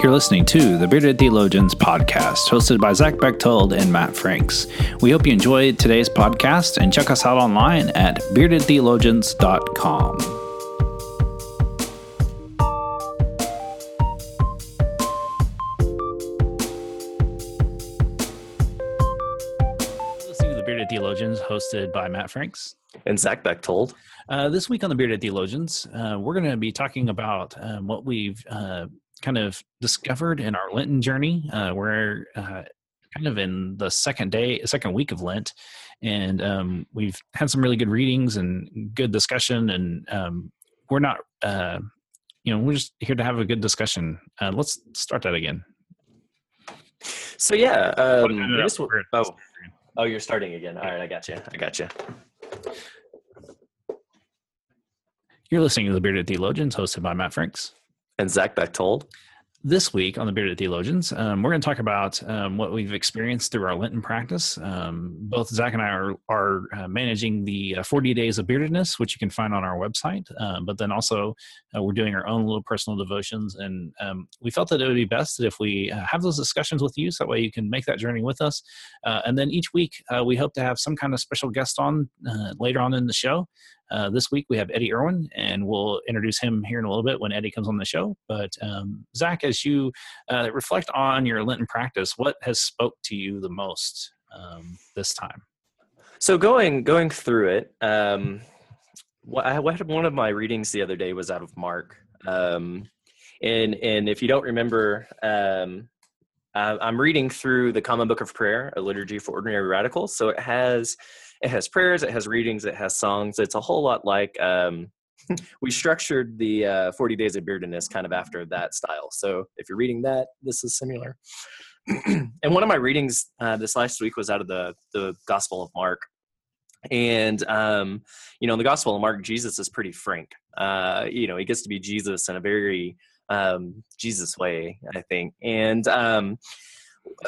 You're listening to the Bearded Theologians podcast, hosted by Zach Bechtold and Matt Franks. We hope you enjoyed today's podcast and check us out online at beardedtheologians.com. Listening to the Bearded Theologians, hosted by Matt Franks and Zach Bechtold. Uh, this week on the Bearded Theologians, uh, we're going to be talking about um, what we've uh, kind of discovered in our Lenten journey. Uh, we're uh, kind of in the second day, second week of Lent, and um, we've had some really good readings and good discussion. And um, we're not, uh, you know, we're just here to have a good discussion. Uh, let's start that again. So yeah, um, oh, oh, you're starting again. All right, I got you. I got you. You're listening to the Bearded Theologians, hosted by Matt Franks and Zach Bechtold. This week on the Bearded Theologians, um, we're going to talk about um, what we've experienced through our Lenten practice. Um, both Zach and I are, are uh, managing the uh, 40 Days of Beardedness, which you can find on our website. Uh, but then also, uh, we're doing our own little personal devotions. And um, we felt that it would be best that if we uh, have those discussions with you so that way you can make that journey with us. Uh, and then each week, we hope to have some kind of special guest on later on in the show. Uh, this week we have Eddie Irwin, and we'll introduce him here in a little bit when Eddie comes on the show. But um, Zach, as you uh, reflect on your Lenten practice, what has spoke to you the most um, this time? So going going through it, um, I, one of my readings the other day was out of Mark, um, and and if you don't remember. Um, I'm reading through the Common Book of Prayer, a liturgy for ordinary radicals. So it has it has prayers, it has readings, it has songs. It's a whole lot like um, we structured the uh, 40 Days of Beardedness kind of after that style. So if you're reading that, this is similar. and one of my readings uh, this last week was out of the the Gospel of Mark. And um, you know, in the Gospel of Mark, Jesus is pretty frank. Uh, you know, he gets to be Jesus in a very um, Jesus way, I think. And um,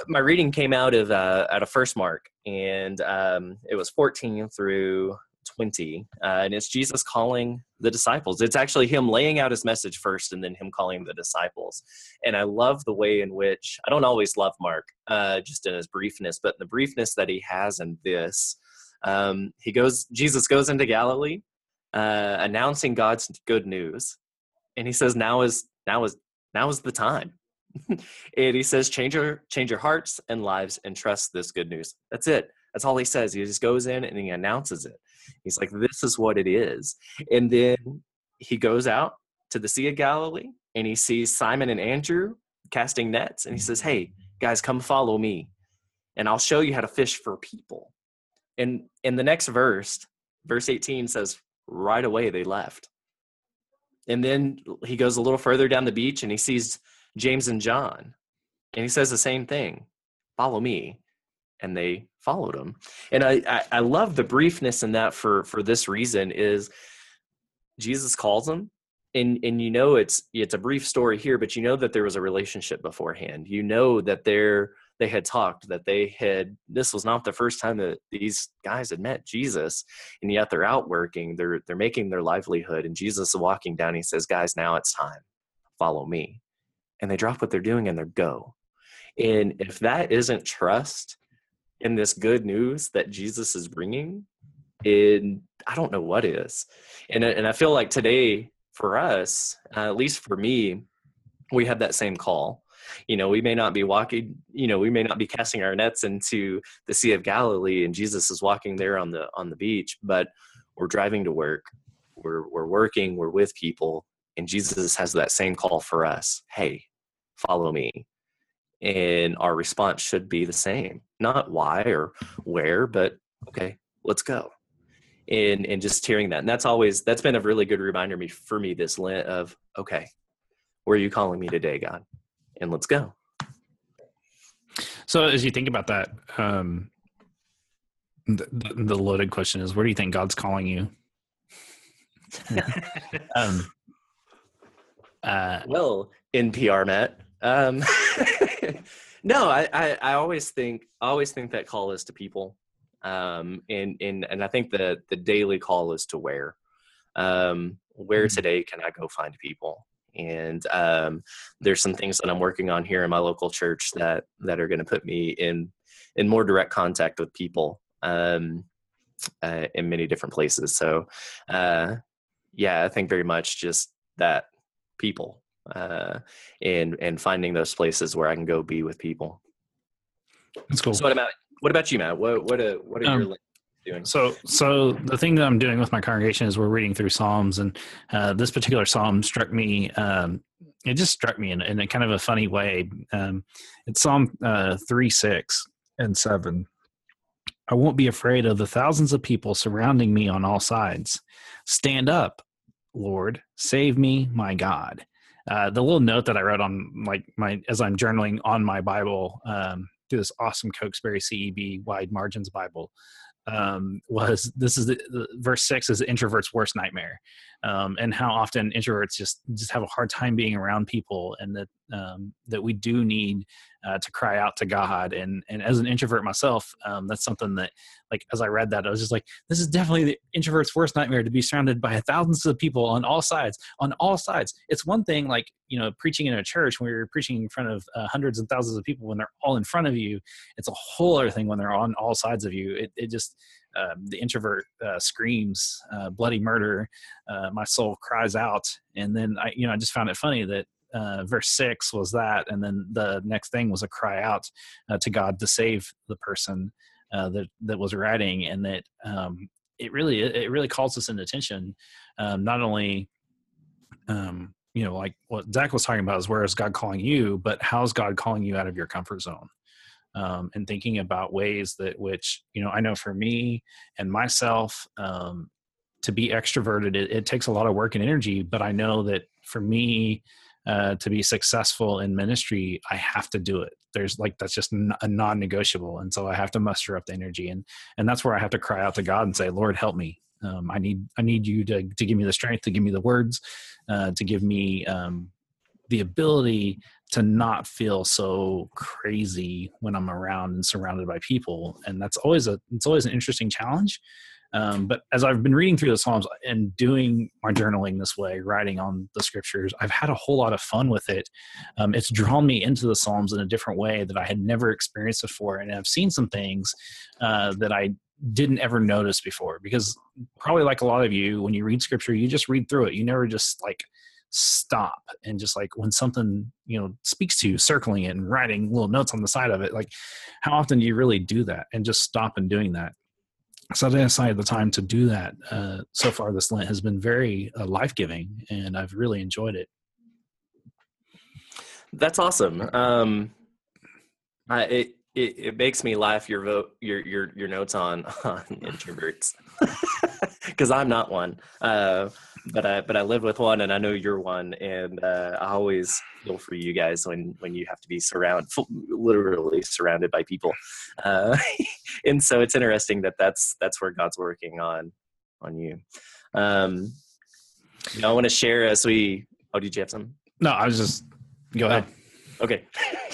my reading came out of uh, out of First Mark, and um, it was 14 through 20, uh, and it's Jesus calling the disciples. It's actually him laying out his message first, and then him calling the disciples. And I love the way in which I don't always love Mark, uh, just in his briefness, but the briefness that he has in this. Um, he goes, Jesus goes into Galilee, uh, announcing God's good news, and he says, "Now is now is now is the time." And he says, change your change your hearts and lives and trust this good news. That's it. That's all he says. He just goes in and he announces it. He's like, this is what it is. And then he goes out to the Sea of Galilee and he sees Simon and Andrew casting nets. And he says, Hey, guys, come follow me. And I'll show you how to fish for people. And in the next verse, verse 18 says, Right away they left. And then he goes a little further down the beach and he sees James and John. And he says the same thing follow me. And they followed him. And I, I, I love the briefness in that for, for this reason is Jesus calls them and and you know it's it's a brief story here but you know that there was a relationship beforehand you know that they're they had talked that they had this was not the first time that these guys had met jesus and yet they're out working they're they're making their livelihood and jesus is walking down he says guys now it's time follow me and they drop what they're doing and they're go. And if that isn't trust in this good news that Jesus is bringing, in I don't know what is. And and I feel like today for us, uh, at least for me, we have that same call. You know, we may not be walking, you know, we may not be casting our nets into the Sea of Galilee and Jesus is walking there on the on the beach, but we're driving to work. We're we're working, we're with people, and Jesus has that same call for us. Hey, follow me. And our response should be the same. Not why or where but okay let's go. And and just hearing that. And that's always that's been a really good reminder me for me this lent of okay where are you calling me today god? And let's go. So as you think about that um the, the loaded question is where do you think god's calling you? Um uh well npr met um, no, I, I, I, always think I always think that call is to people, um, and and and I think the the daily call is to where, um, where mm-hmm. today can I go find people, and um, there's some things that I'm working on here in my local church that that are going to put me in in more direct contact with people um, uh, in many different places. So, uh, yeah, I think very much just that people uh, and and finding those places where I can go be with people. That's cool. So what about what about you, Matt? What what are, what are um, your doing? So, so the thing that I'm doing with my congregation is we're reading through Psalms, and uh, this particular Psalm struck me. Um, it just struck me in, in, a kind of a funny way. Um, it's Psalm uh, three, six, and seven. I won't be afraid of the thousands of people surrounding me on all sides. Stand up, Lord, save me, my God. Uh, the little note that I wrote on like my as I'm journaling on my Bible um, through this awesome Cokesbury CEB wide margins Bible um, was this is the, the, verse six is the introvert's worst nightmare, um, and how often introverts just just have a hard time being around people, and that um, that we do need uh, to cry out to God. And and as an introvert myself, um, that's something that like as I read that, I was just like, this is definitely the introvert's worst nightmare to be surrounded by thousands of people on all sides. On all sides, it's one thing like you know preaching in a church when you're preaching in front of uh, hundreds and thousands of people when they're all in front of you. It's a whole other thing when they're on all sides of you. It it just um, the introvert uh, screams uh, bloody murder uh, my soul cries out and then i you know i just found it funny that uh, verse six was that, and then the next thing was a cry out uh, to God to save the person uh, that that was writing, and that um, it really it really calls us into attention. Um, not only, um, you know, like what Zach was talking about is where is God calling you, but how's God calling you out of your comfort zone? Um, and thinking about ways that which you know I know for me and myself um, to be extroverted it, it, takes a lot of work and energy but i know that for me uh, to be successful in ministry, I have to do it. There's like that's just a non-negotiable, and so I have to muster up the energy, and and that's where I have to cry out to God and say, Lord, help me. Um, I need I need you to to give me the strength, to give me the words, uh, to give me um, the ability to not feel so crazy when I'm around and surrounded by people, and that's always a it's always an interesting challenge. Um, but as I've been reading through the Psalms and doing my journaling this way, writing on the scriptures, I've had a whole lot of fun with it. Um, it's drawn me into the Psalms in a different way that I had never experienced before. And I've seen some things uh, that I didn't ever notice before because probably like a lot of you, when you read scripture, you just read through it. You never just like stop and just like when something you know speaks to you circling it and writing little notes on the side of it like how often do you really do that and just stop and doing that So setting aside the time to do that uh, so far this Lent has been very uh, life giving, and I've really enjoyed it. That's awesome. Um, I, it, it it makes me laugh. Your vote, your your your notes on on introverts, because I'm not one. Uh, but I but I live with one, and I know you're one, and uh, I always feel for you guys when when you have to be surrounded, literally surrounded by people, uh, and so it's interesting that that's that's where God's working on on you. Um, you know, I want to share as we. Oh, did you have some? No, I was just. Go ahead. Oh, okay.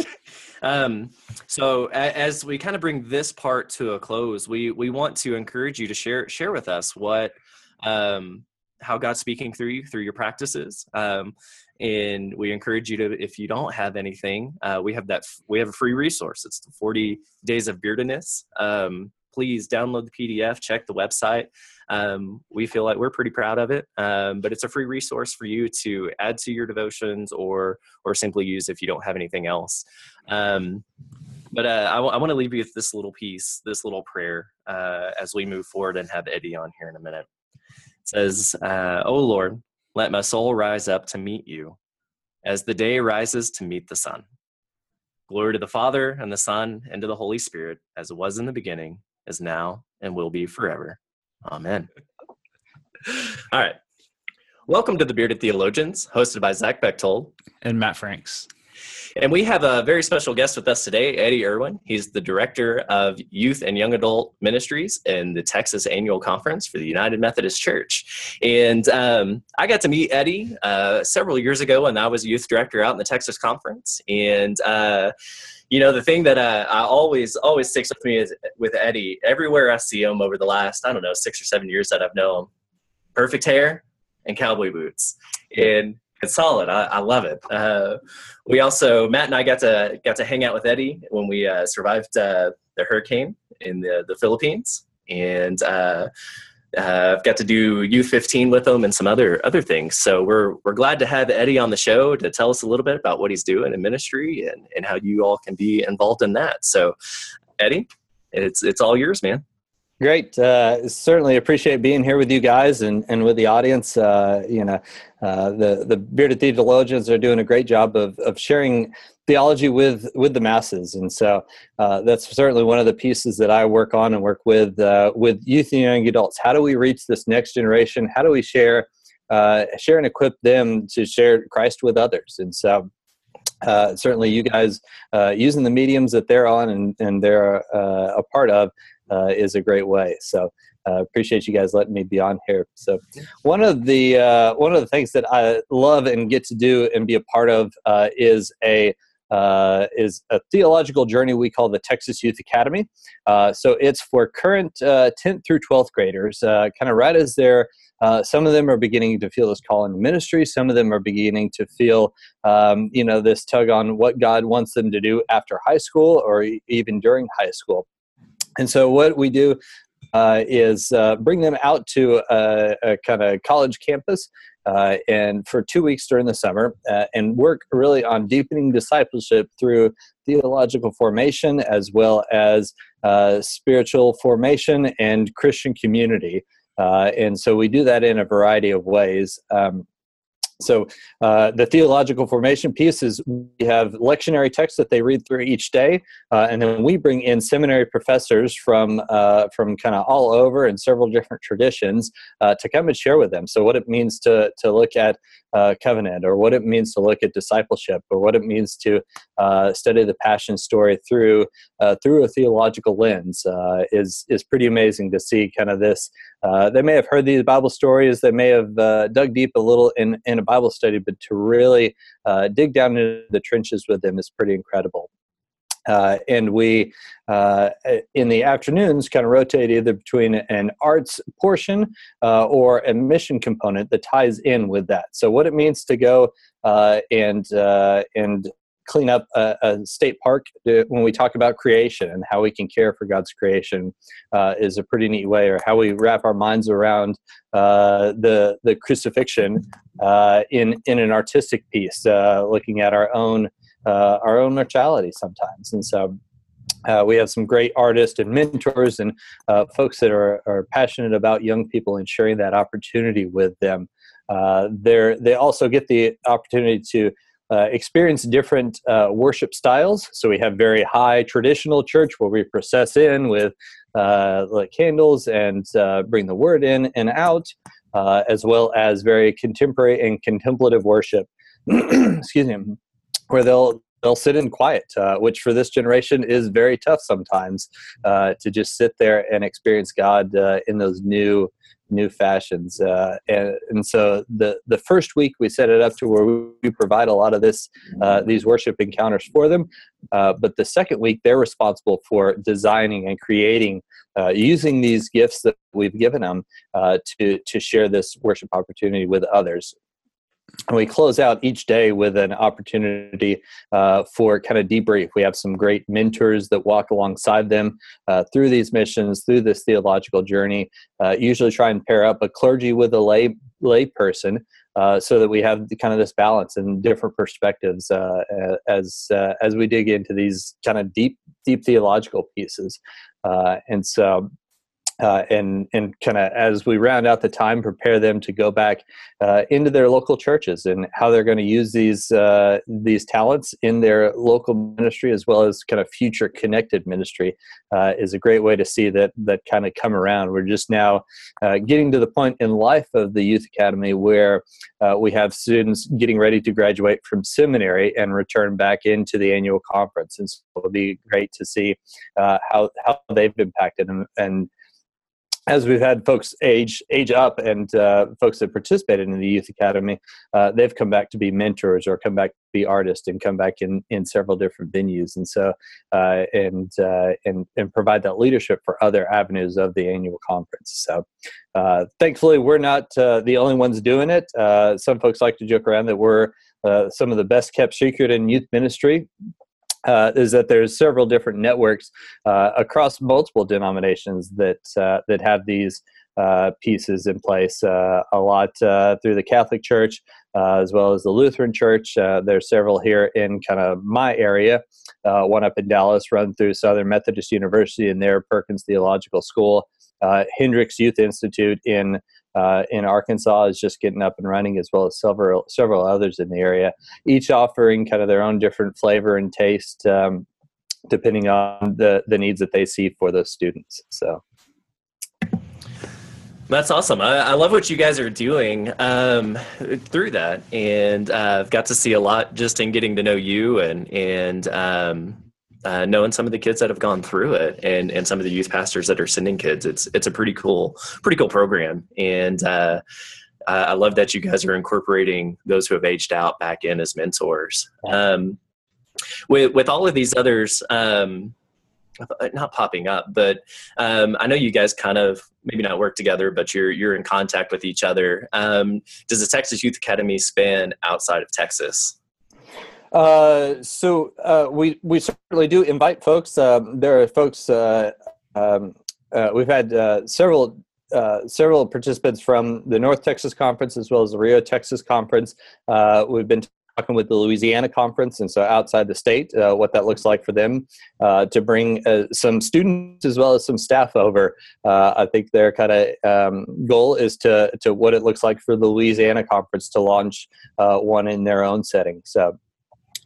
um, so as we kind of bring this part to a close, we we want to encourage you to share share with us what um, how God's speaking through you through your practices. Um, and we encourage you to, if you don't have anything, uh, we have that we have a free resource. It's the 40 Days of Beardedness. Um, please download the PDF, check the website. Um, we feel like we're pretty proud of it, um, but it's a free resource for you to add to your devotions or or simply use if you don't have anything else. Um, but uh, I, w- I want to leave you with this little piece, this little prayer uh, as we move forward and have Eddie on here in a minute says, uh, "O Lord, let my soul rise up to meet you, as the day rises to meet the sun. Glory to the Father and the Son and to the Holy Spirit, as it was in the beginning, is now, and will be forever. Amen." All right. Welcome to the Bearded Theologians, hosted by Zach Bechtold and Matt Franks. And we have a very special guest with us today, Eddie Irwin. He's the director of youth and young adult ministries in the Texas Annual Conference for the United Methodist Church. And um, I got to meet Eddie uh, several years ago when I was youth director out in the Texas Conference. And uh, you know the thing that uh, I always always sticks with me is with Eddie. Everywhere I see him over the last I don't know six or seven years that I've known him, perfect hair and cowboy boots. And It's solid. I, I love it. Uh, we also Matt and I got to got to hang out with Eddie when we uh, survived uh, the hurricane in the, the Philippines, and uh, uh, I've got to do U15 with him and some other other things. So we're we're glad to have Eddie on the show to tell us a little bit about what he's doing in ministry and and how you all can be involved in that. So, Eddie, it's it's all yours, man. Great. Uh, certainly appreciate being here with you guys and, and with the audience. Uh, you know, uh, the the bearded theologians are doing a great job of of sharing theology with with the masses, and so uh, that's certainly one of the pieces that I work on and work with uh, with youth and young adults. How do we reach this next generation? How do we share uh, share and equip them to share Christ with others? And so. certainly, you guys using the mediums that they're on and, and they're a part of uh, is a great way. So uh, appreciate you guys letting me be on here. So one of the uh, one of the things that I love and get to do and be a part of uh, is a uh, is a theological journey we call the Texas Youth Academy. Uh, so it's for current 10th through 12th graders, kind of right as they're uh, some of them are beginning to feel this call in ministry. Some of them are beginning to feel, um, you know, this tug on what God wants them to do after high school or even during high school. And so what we do uh, is uh, bring them out to a, a kind of college campus uh, and for two weeks during the summer uh, and work really on deepening discipleship through theological formation as well as uh, spiritual formation and Christian community. Uh, and so we do that in a variety of ways. Um, so uh, the theological formation piece is we have lectionary texts that they read through each day, uh, and then we bring in seminary professors from uh, from kind of all over and several different traditions uh, to come and share with them. So what it means to to look at uh, covenant, or what it means to look at discipleship, or what it means to uh, study the passion story through through a theological lens is is pretty amazing to see. Kind of this, they may have heard these Bible stories, they may have dug deep a little in in a Bible study, but to really uh, dig down into the trenches with them is pretty incredible. Uh, and we, uh, in the afternoons, kind of rotate either between an arts portion uh, or a mission component that ties in with that. So, what it means to go uh, and uh, and clean up a, a, state park uh, when we talk about creation and how we can care for God's creation uh, is a pretty neat way, or how we wrap our minds around uh, the the crucifixion uh, in in an artistic piece, uh, looking at our own uh, our own mortality sometimes, and so. we have some great artists and mentors and folks that are, are passionate about young people and sharing that opportunity with them. they they also get the opportunity to uh, experience different uh, worship styles. So we have very high traditional church where we process in with uh, like candles and uh, bring the word in and out, uh, as well as very contemporary and contemplative worship. Excuse me, where they'll they'll sit in quiet, uh, which for this generation is very tough sometimes to just sit there and experience God in those new new fashions. Uh, and, and so the, the first week we set it up to where we, provide a lot of this, uh, these worship encounters for them. Uh, but the second week they're responsible for designing and creating, uh, using these gifts that we've given them uh, to, to share this worship opportunity with others and we close out each day with an opportunity uh, for kind of debrief. We have some great mentors that walk alongside them uh, through these missions, through this theological journey. Uh, usually, try and pair up a clergy with a lay lay person. Uh, so that we have kind of this balance and different perspectives uh, as uh, as we dig into these kind of deep deep theological pieces, and so uh, and and kind of as we round out the time, prepare them to go back uh, into their local churches and how they're going to use these uh, these talents in their local ministry as well as kind of future connected ministry uh, is a great way to see that that kind of come around. We're just now uh, getting to the point in life of the youth academy where uh, we have students getting ready to graduate from seminary and return back into the annual conference, and so it'll be great to see how how they've impacted and, and as we've had folks age age up and uh, folks that participated in the youth academy uh, they've come back to be mentors or come back to be artists and come back in in several different venues. And so uh, and uh, and and provide that leadership for other avenues of the annual conference. So uh, thankfully we're not uh, the only ones doing it. Some folks like to joke around that we're some of the best kept secret in youth ministry uh, is that there's several different networks uh, across multiple denominations that uh, that have these uh, pieces in place. Uh, a lot uh, through the Catholic Church, as well as the Lutheran Church. there's several here in kind of my area. one up in Dallas, run through Southern Methodist University and their Perkins Theological School. Hendrix Youth Institute in uh, in Arkansas is just getting up and running, as well as several several others in the area, each offering kind of their own different flavor and taste, um, depending on the the needs that they see for those students. So. That's awesome. I, I, love what you guys are doing um, through that, and uh, I've got to see a lot just in getting to know you and and um, uh, knowing some of the kids that have gone through it and and some of the youth pastors that are sending kids it's it's a pretty cool pretty cool program and uh, I love that you guys are incorporating those who have aged out back in as mentors. Um, with with all of these others, um, not popping up, but um, I know you guys kind of maybe not work together, but you're you're in contact with each other. Um, does the Texas Youth Academy span outside of Texas? Uh, so uh, we we certainly do invite folks. Um, there are folks. Uh, um, uh, we've had uh, several several participants from the North Texas Conference as well as the Rio Texas Conference. we've been talking with the Louisiana Conference, and so outside the state, what that looks like for them to bring some students as well as some staff over. I think their kind of um, goal is to to what it looks like for the Louisiana Conference to launch one in their own setting. So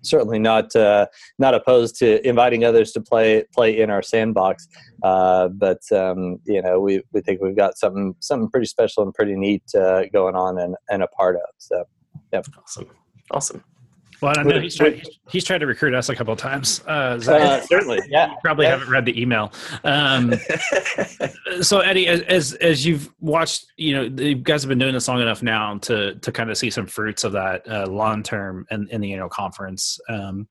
certainly not uh, not opposed to inviting others to play play in our sandbox. Uh, but um, you know, we we think we've got something something pretty special and pretty neat uh, going on and, and a part of. So, yeah, awesome, awesome. Well, I know he's tried, he's tried to recruit us a couple of times. Uh, uh, certainly, yeah. You probably yeah. haven't read the email. Um, so, Eddie, as as you've watched, you know, you guys have been doing this long enough now to to kind of see some fruits of that uh, long term in, in the annual conference. Um,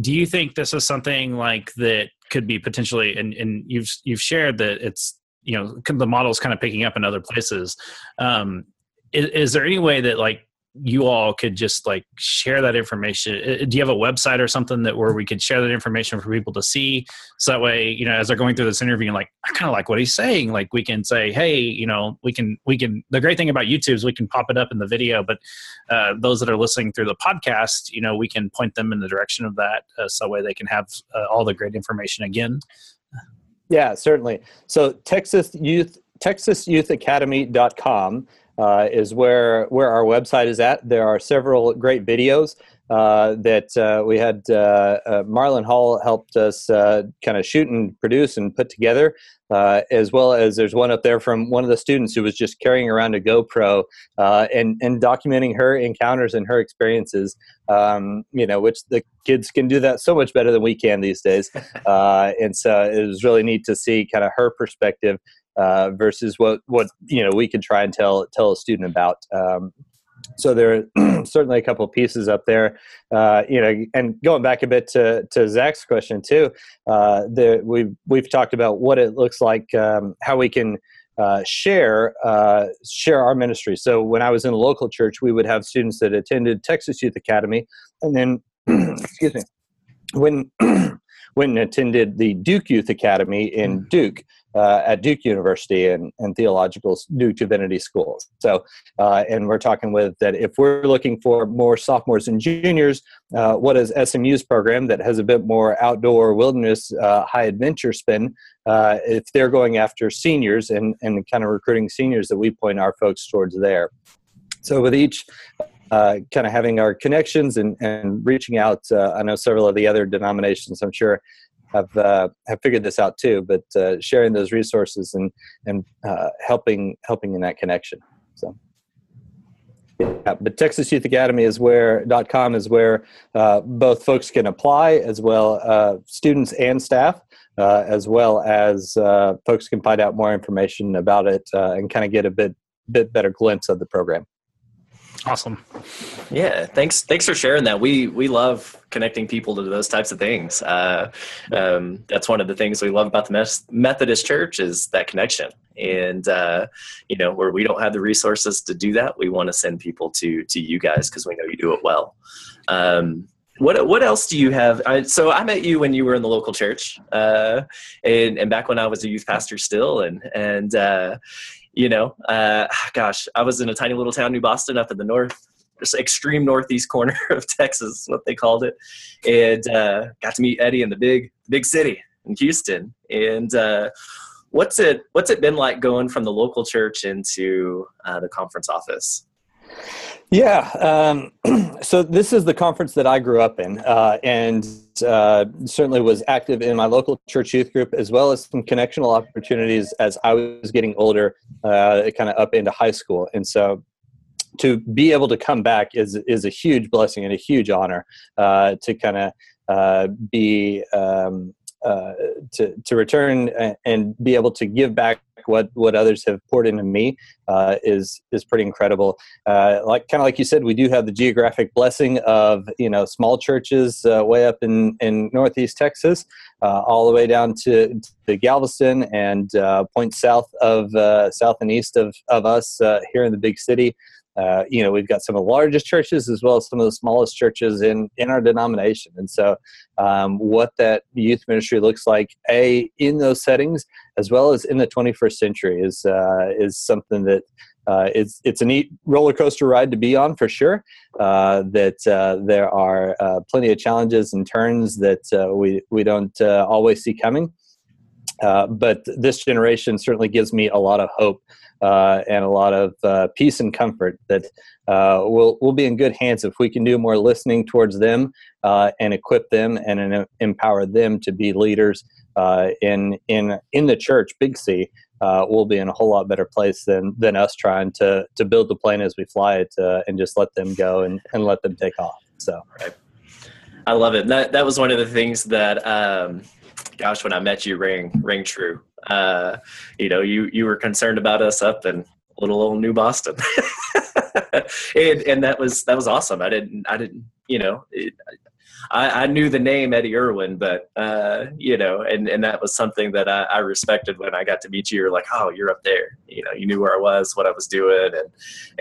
do you think this is something like that could be potentially? And, and you've you've shared that it's you know the model is kind of picking up in other places. Um, is, is there any way that like you all could just like share that information. Do you have a website or something that where we could share that information for people to see? So that way you know as they're going through this interview like i kind of like what he's saying. Like we can say hey you know we can we can the great thing about youtube is we can pop it up in the video but uh, those that are listening through the podcast you know we can point them in the direction of that uh, so that way they can have uh, all the great information again. Yeah certainly. So texas youth texasyouthacademy.com uh, is where where our website is at. There are several great videos uh, that uh, we had. Uh, uh, Marlon Hall helped us uh, kind of shoot and produce and put together, as well as there's one up there from one of the students who was just carrying around a GoPro and and documenting her encounters and her experiences. Um, you know, which the kids can do that so much better than we can these days. and so it was really neat to see kind of her perspective uh, versus what what you know we could try and tell tell a student about. Um, so there are certainly a couple of pieces up there, uh, you know, and going back a bit to, to Zach's question too, uh, the, we've we've talked about what it looks like, um, how we can uh, share uh, share our ministry. So when I was in a local church, we would have students that attended Texas Youth Academy, and then excuse me, when when attended the Duke Youth Academy in mm. Duke uh, at Duke University and, and theological Duke Divinity Schools. So, uh, and we're talking with that if we're looking for more sophomores and juniors, uh, what is SMU's program that has a bit more outdoor wilderness uh, high adventure spin? Uh, if they're going after seniors and, and kind of recruiting seniors, that we point our folks towards there. So with each uh, kind of having our connections and, and reaching out. Uh, I know several of the other denominations, I'm sure, have uh, have figured this out too. But uh, sharing those resources and and uh, helping helping in that connection. So. Yeah, but Texas Youth Academy is where dot .com is where uh, both folks can apply as well, uh, students and staff. uh, as well as folks can find out more information about it and kind of get a bit bit better glimpse of the program. Awesome. Yeah, thanks. Thanks for sharing that. We we love connecting people to those types of things. Uh, um, that's one of the things we love about the Methodist Church is that connection. And uh, you know, where we don't have the resources to do that, we want to send people to to you guys because we know you do it well. Um, what what else do you have? I, so I met you when you were in the local church, uh, and and back when I was a youth pastor still, and and uh, you know, uh, gosh, I was in a tiny little town, New Boston, up in the north, just extreme northeast corner of Texas, what they called it, and uh, got to meet Eddie in the big big city in Houston. And uh, what's it what's it been like going from the local church into uh, the conference office? Yeah, um, so this is the conference that I grew up in, uh, and uh, certainly was active in my local church youth group, as well as some connectional opportunities as I was getting older, uh, kind of up into high school. And so, to be able to come back is is a huge blessing and a huge honor uh, to kind of uh, be um, uh, to to return and be able to give back what what others have poured into me uh, is is pretty incredible. Uh, like kind of like you said, we do have the geographic blessing of you know small churches uh, way up in in Northeast Texas, uh, all the way down to, to Galveston and uh, points south of south and east of of us here in the big city. Uh, you know, we've got some of the largest churches as well as some of the smallest churches in in our denomination. And so, um, what that youth ministry looks like, a in those settings as well as in the 21st century, is uh, is something that uh, it's it's a neat roller coaster ride to be on for sure. Uh, that uh, there are uh, plenty of challenges and turns that uh, we we don't uh, always see coming. But this generation certainly gives me a lot of hope uh, and a lot of uh, peace and comfort that uh, we'll, we'll be in good hands if we can do more listening towards them uh, and equip them and empower them to be leaders uh, in, in, in the church, Big C. Uh, we'll be in a whole lot better place than, than us trying to, to build the plane as we fly it and just let them go and, and let them take off. So, right. I love it. That, that was one of the things that, um, gosh, when I met you, ring ring true uh, you know, you you were concerned about us up in little old New Boston, and and that was that was awesome. I didn't I didn't you know. It, I, I, knew the name Eddie Irwin, but uh, you know, and, and that was something that I, I, respected when I got to meet you. You're like, oh, you're up there. You know, you knew where I was, what I was doing, and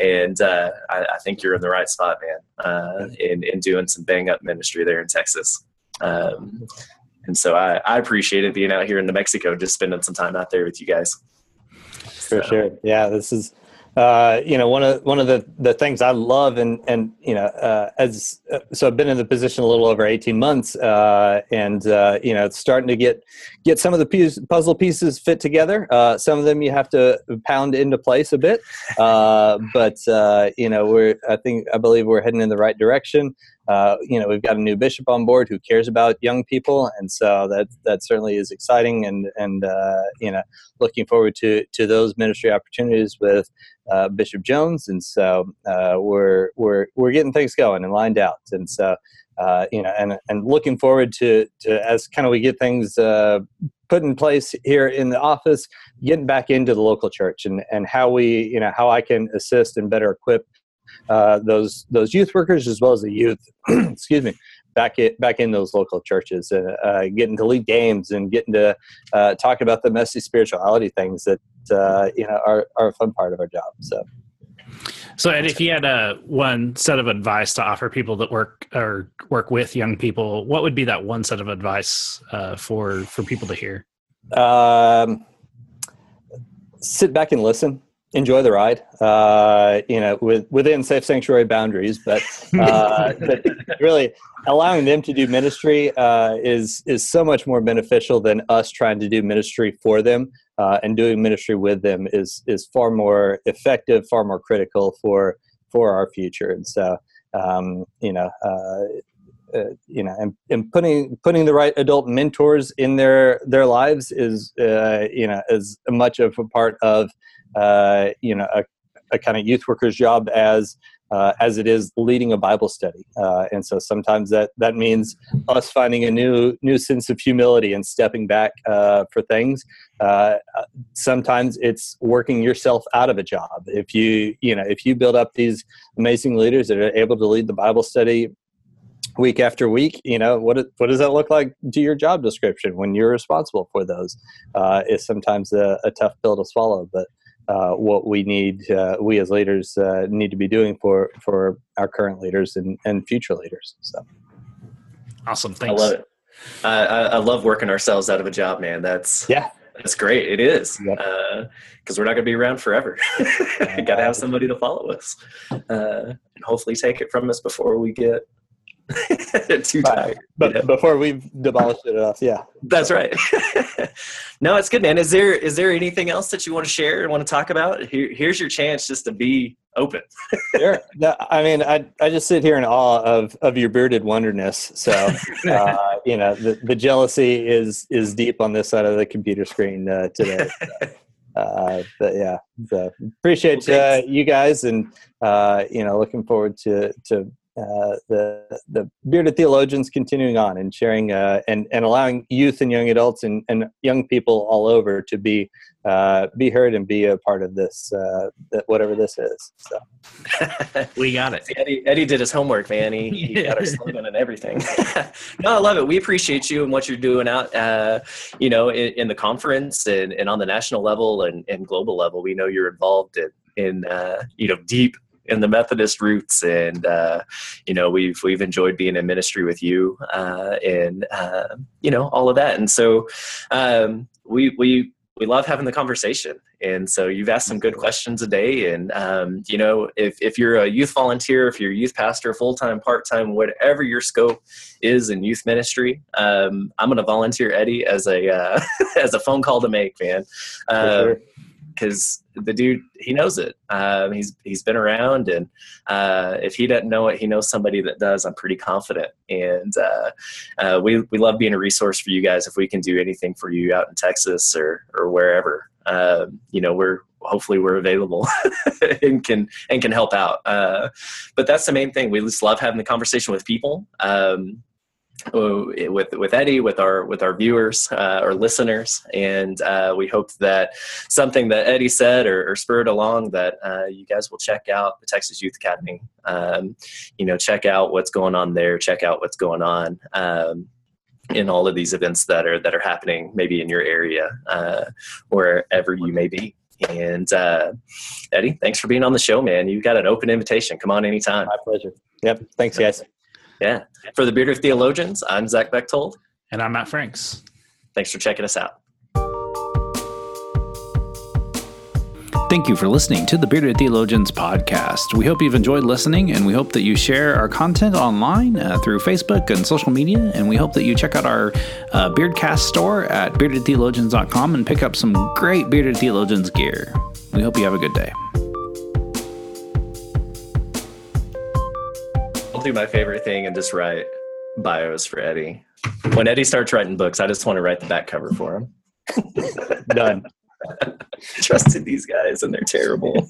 and uh, I, I, think you're in the right spot, man. Uh, in in doing some bang up ministry there in Texas. Um, and so I, I appreciated being out here in New Mexico, just spending some time out there with you guys. For so. sure. Yeah, this is uh, you know one of one of the the things I love and and you know uh, as uh, so I've been in the position a little over eighteen months uh, and uh, you know it's starting to get get some of the piece, puzzle pieces fit together. Uh, some of them you have to pound into place a bit, but you know we're I think I believe we're heading in the right direction. Uh, you know, we've got a new bishop on board who cares about young people, and so that that certainly is exciting, and and uh, you know, looking forward to to those ministry opportunities with uh, Bishop Jones, and so uh, we're we're we're getting things going and lined out, and so. Uh, you know, and and looking forward to, to as kind of we get things put in place here in the office, getting back into the local church and, and how we, you know, how I can assist and better equip uh, those those youth workers as well as the youth, excuse me, back it back in those local churches and uh, getting to lead games and getting to uh, talk about the messy spirituality things that uh, you know are, are a fun part of our job. So. So, Ed, if you had a uh, one set of advice to offer people that work or work with young people, what would be that one set of advice uh, for for people to hear? Um, sit back and listen enjoy the ride, uh, you know, with, within safe sanctuary boundaries. But, uh, but really, allowing them to do ministry uh, is is so much more beneficial than us trying to do ministry for them. Uh, and doing ministry with them is is far more effective, far more critical for for our future. And so, um, you know. Uh, uh, you know, and, and putting putting the right adult mentors in their their lives is uh, you know as much of a part of uh, you know a, a kind of youth worker's job as uh, as it is leading a Bible study. Uh, and so sometimes that that means us finding a new new sense of humility and stepping back uh, for things. Uh, sometimes it's working yourself out of a job. If you you know if you build up these amazing leaders that are able to lead the Bible study week after week you know what what does that look like to your job description when you're responsible for those uh, is sometimes a, a, tough pill to swallow but uh, what we need, uh, we as leaders uh, need to be doing for for our current leaders and, and future leaders. So, awesome! Thanks. I love it. I, I love working ourselves out of a job, man. That's yeah, that's great. It is because yep. uh, we're not going to be around forever. Got to have somebody to follow us uh, and hopefully take it from us before we get too tired. But you know? before we've demolished it enough, yeah. That's right. no, it's good, man. Is there is there anything else that you want to share and want to talk about? Here, here's your chance just to be open. sure. No, I mean, I I just sit here in awe of of your bearded wonderness. So, uh, you know, the, the jealousy is is deep on this side of the computer screen uh, today. So. Uh, but yeah, so appreciate uh, you guys, and uh, you know, looking forward to to uh, the the bearded theologians continuing on and sharing uh, and and allowing youth and young adults and, and young people all over to be uh, be heard and be a part of this uh, whatever this is. So we got it. Eddie, Eddie did his homework, man. He, he got our slogan and everything. no, I love it. We appreciate you and what you're doing out, uh, you know, in, in, the conference and, and on the national level and, and global level. We know you're involved in in you know deep in the Methodist roots, and uh, you know we've we've enjoyed being in ministry with you, uh, and uh, you know all of that. And so um, we we we love having the conversation. And so you've asked some good questions a day. And um, you know if if you're a youth volunteer, if you're a youth pastor, full time, part time, whatever your scope is in youth ministry, um, I'm going to volunteer Eddie as a uh, as a phone call to make, man. Um, because the dude he knows it. Um, he's he's been around, and uh, if he doesn't know it, he knows somebody that does. I'm pretty confident, and uh, uh, we we love being a resource for you guys. If we can do anything for you out in Texas or or wherever, um, you know, we're hopefully we're available and can and can help out. Uh, but that's the main thing. We just love having the conversation with people. Um, with with Eddie, with our with our viewers uh, or listeners, and uh, we hope that something that Eddie said or, or spurred along that uh, you guys will check out the Texas Youth Academy. Um, you know, check out what's going on there. Check out what's going on. Um, in all of these events that are that are happening, maybe in your area, uh, wherever you may be. And uh, Eddie, thanks for being on the show, man. You got an open invitation. Come on anytime. My pleasure. Yep. Thanks, guys. Yeah. For the Bearded Theologians, I'm Zach Bechtold. And I'm Matt Franks. Thanks for checking us out. Thank you for listening to the Bearded Theologians podcast. We hope you've enjoyed listening, and we hope that you share our content online uh, through Facebook and social media. And we hope that you check out our uh, Beardcast store at beardedtheologians.com and pick up some great Bearded Theologians gear. We hope you have a good day. Do my favorite thing and just write bios for Eddie. When Eddie starts writing books, I just want to write the back cover for him. Done. Trusted these guys and they're terrible.